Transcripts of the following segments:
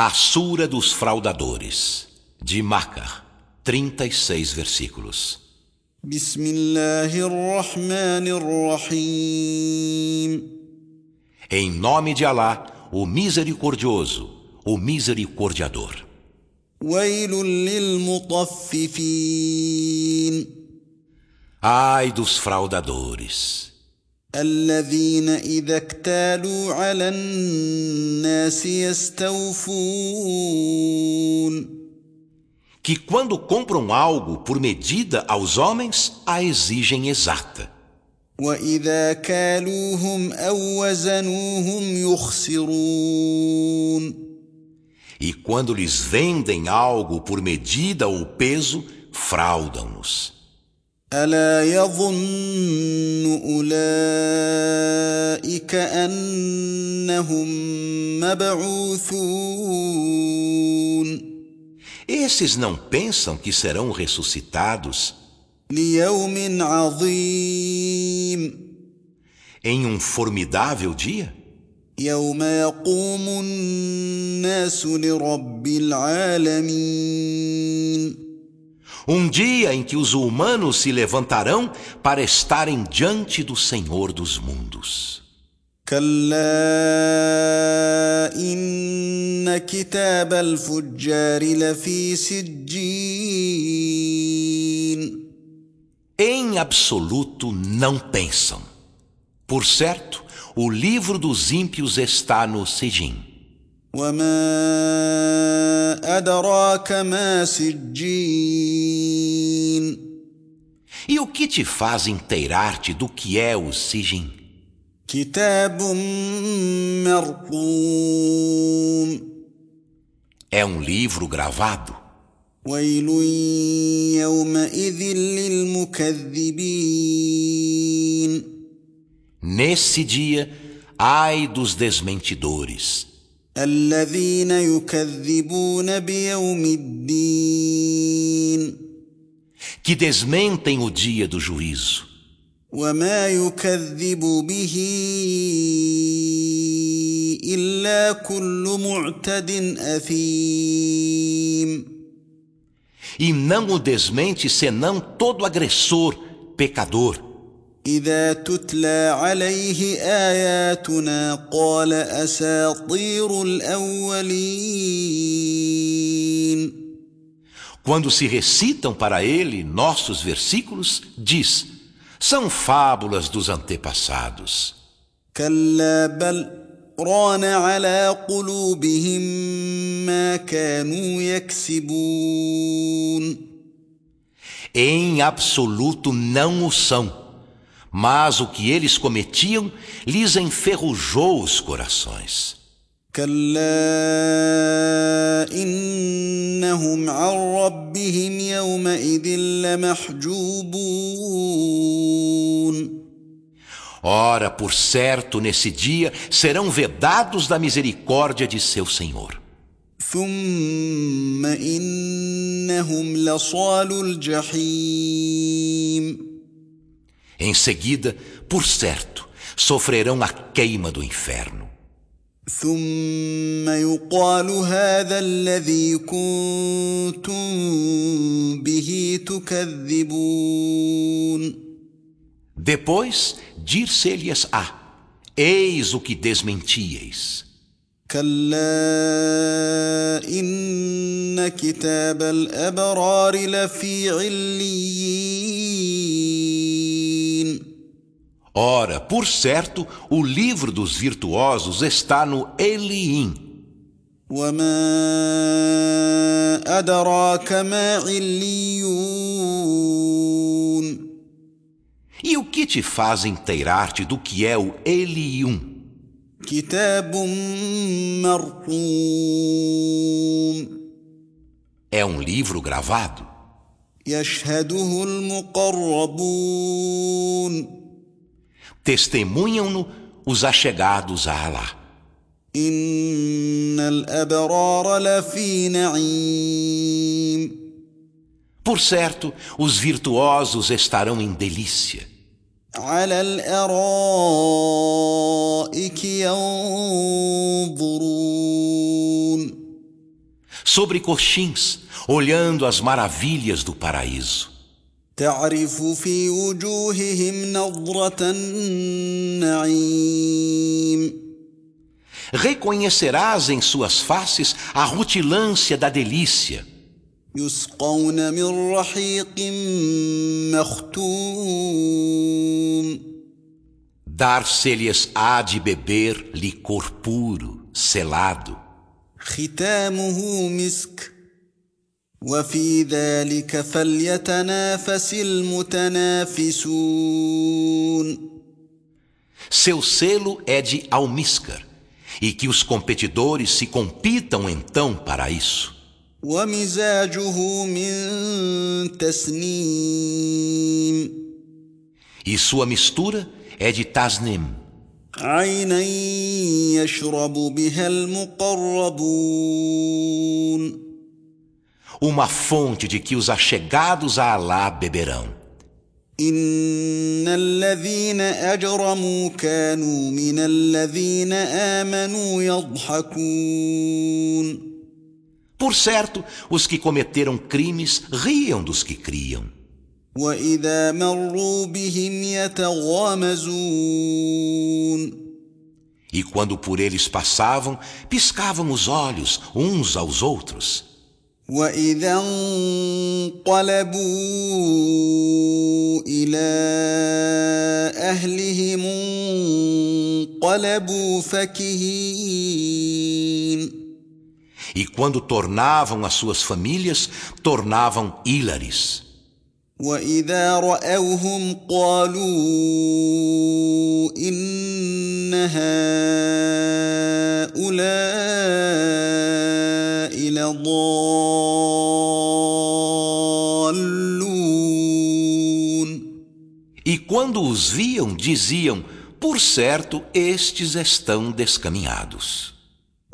A Sura dos Fraudadores, de Macar, 36 versículos. Em nome de Alá, o Misericordioso, o Misericordiador. Ai dos fraudadores الذين إذا اكتالوا على الناس يستوفون que quando compram algo por medida aos homens, a exigem exata. وإذا كالوهم أو وزنوهم يخسرون E quando lhes vendem algo por medida ou peso, fraudam-nos. ألا يظن أولئك أنهم مبعوثون Esses não pensam que serão ressuscitados ليوم عظيم em um formidável dia? يوم يقوم الناس لرب العالمين Um dia em que os humanos se levantarão para estarem diante do Senhor dos mundos. كلا إن كتاب الفجار لفي سجين Em absoluto não pensam. Por certo, o livro dos ímpios está no Sijim. وما أدراك ما سجين E o que te faz inteirar-te do que é o Sijim? كتاب مرقوم É um livro gravado. ويل يومئذ للمكذبين Nesse dia, ai dos desmentidores, الذين يكذبون بيوم الدين que desmentem o dia do juízo. وما يكذب به الا كل معتد اثيم E não o desmente senão todo agressor, pecador. اذا تتلى عليه اياتنا قال اساطير الاولين Quando se recitam para ele nossos versículos, diz: são fábulas dos antepassados. كلا بل ران على قلوبهم ما كانوا يكسبون Em absoluto não o são, mas o que eles cometiam lhes enferrujou os corações. كلا انهم عن ربهم يومئذ لمحجوبون Ora, por certo, nesse dia serão vedados da misericórdia de seu Senhor. ثم انهم لصال الجحيم Em seguida, por certo, sofrerão a queima do inferno. ثم يقال هذا الذي كنتم به تكذبون Depois, dir-se-lhes-á: Eis o que desmentieis. كلا ان كتاب الابرار لفي عليين Ora, por certo, o livro dos virtuosos está no Eliim. وما ادراك ما عليون E o que te faz inteirar-te do que é o Elium? كتاب مرقوم É um livro gravado. يشهده المقربون Testemunham-no os achegados a Alá. Por certo, os virtuosos estarão em delícia. Sobre coxins, olhando as maravilhas do paraíso. تعرف في وجوههم نضرة النعيم Reconhecerás em suas faces a rutilância da delícia. يسقون من رحيق مختوم Dar-se-lhes-á de beber licor puro, selado. ختامه مسك وفي ذلك فليتنافس المتنافسون Seu selo é de almíscar, e que os competidores se compitam então para isso. ومزاجه من تسنيم E sua mistura é de tasnim, عينا يشرب بها المقربون uma fonte de que os achegados a Alá beberão. ان الذين اجرموا كانوا من الذين امنوا يضحكون Por certo, os que cometeram crimes riam dos que criam. واذا مروا بهم يتغامزون E quando por eles passavam, piscavam os olhos uns aos outros. واذا انقلبوا الى اهلهم انقلبوا فكهين E quando tornavam as suas famílias, tornavam hilares. واذا راوهم قالوا ان هؤلاء E quando os viam, diziam: Por certo, estes estão descaminhados.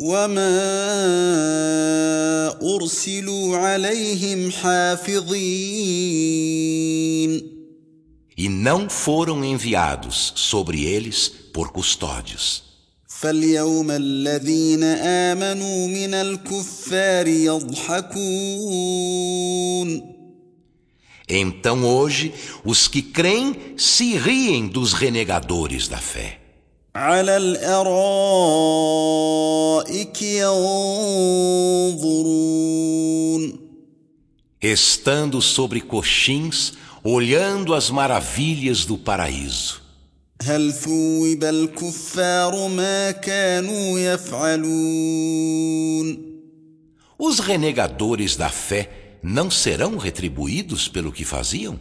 وما ارسلوا عليهم حافظين E não foram enviados sobre eles por custódios. فاليوم الذين امنوا من الكفار يضحكون então hoje os que creem se riem dos renegadores da fé. Estando sobre coxins, olhando as maravilhas do paraíso. Os renegadores da fé não serão retribuídos pelo que faziam?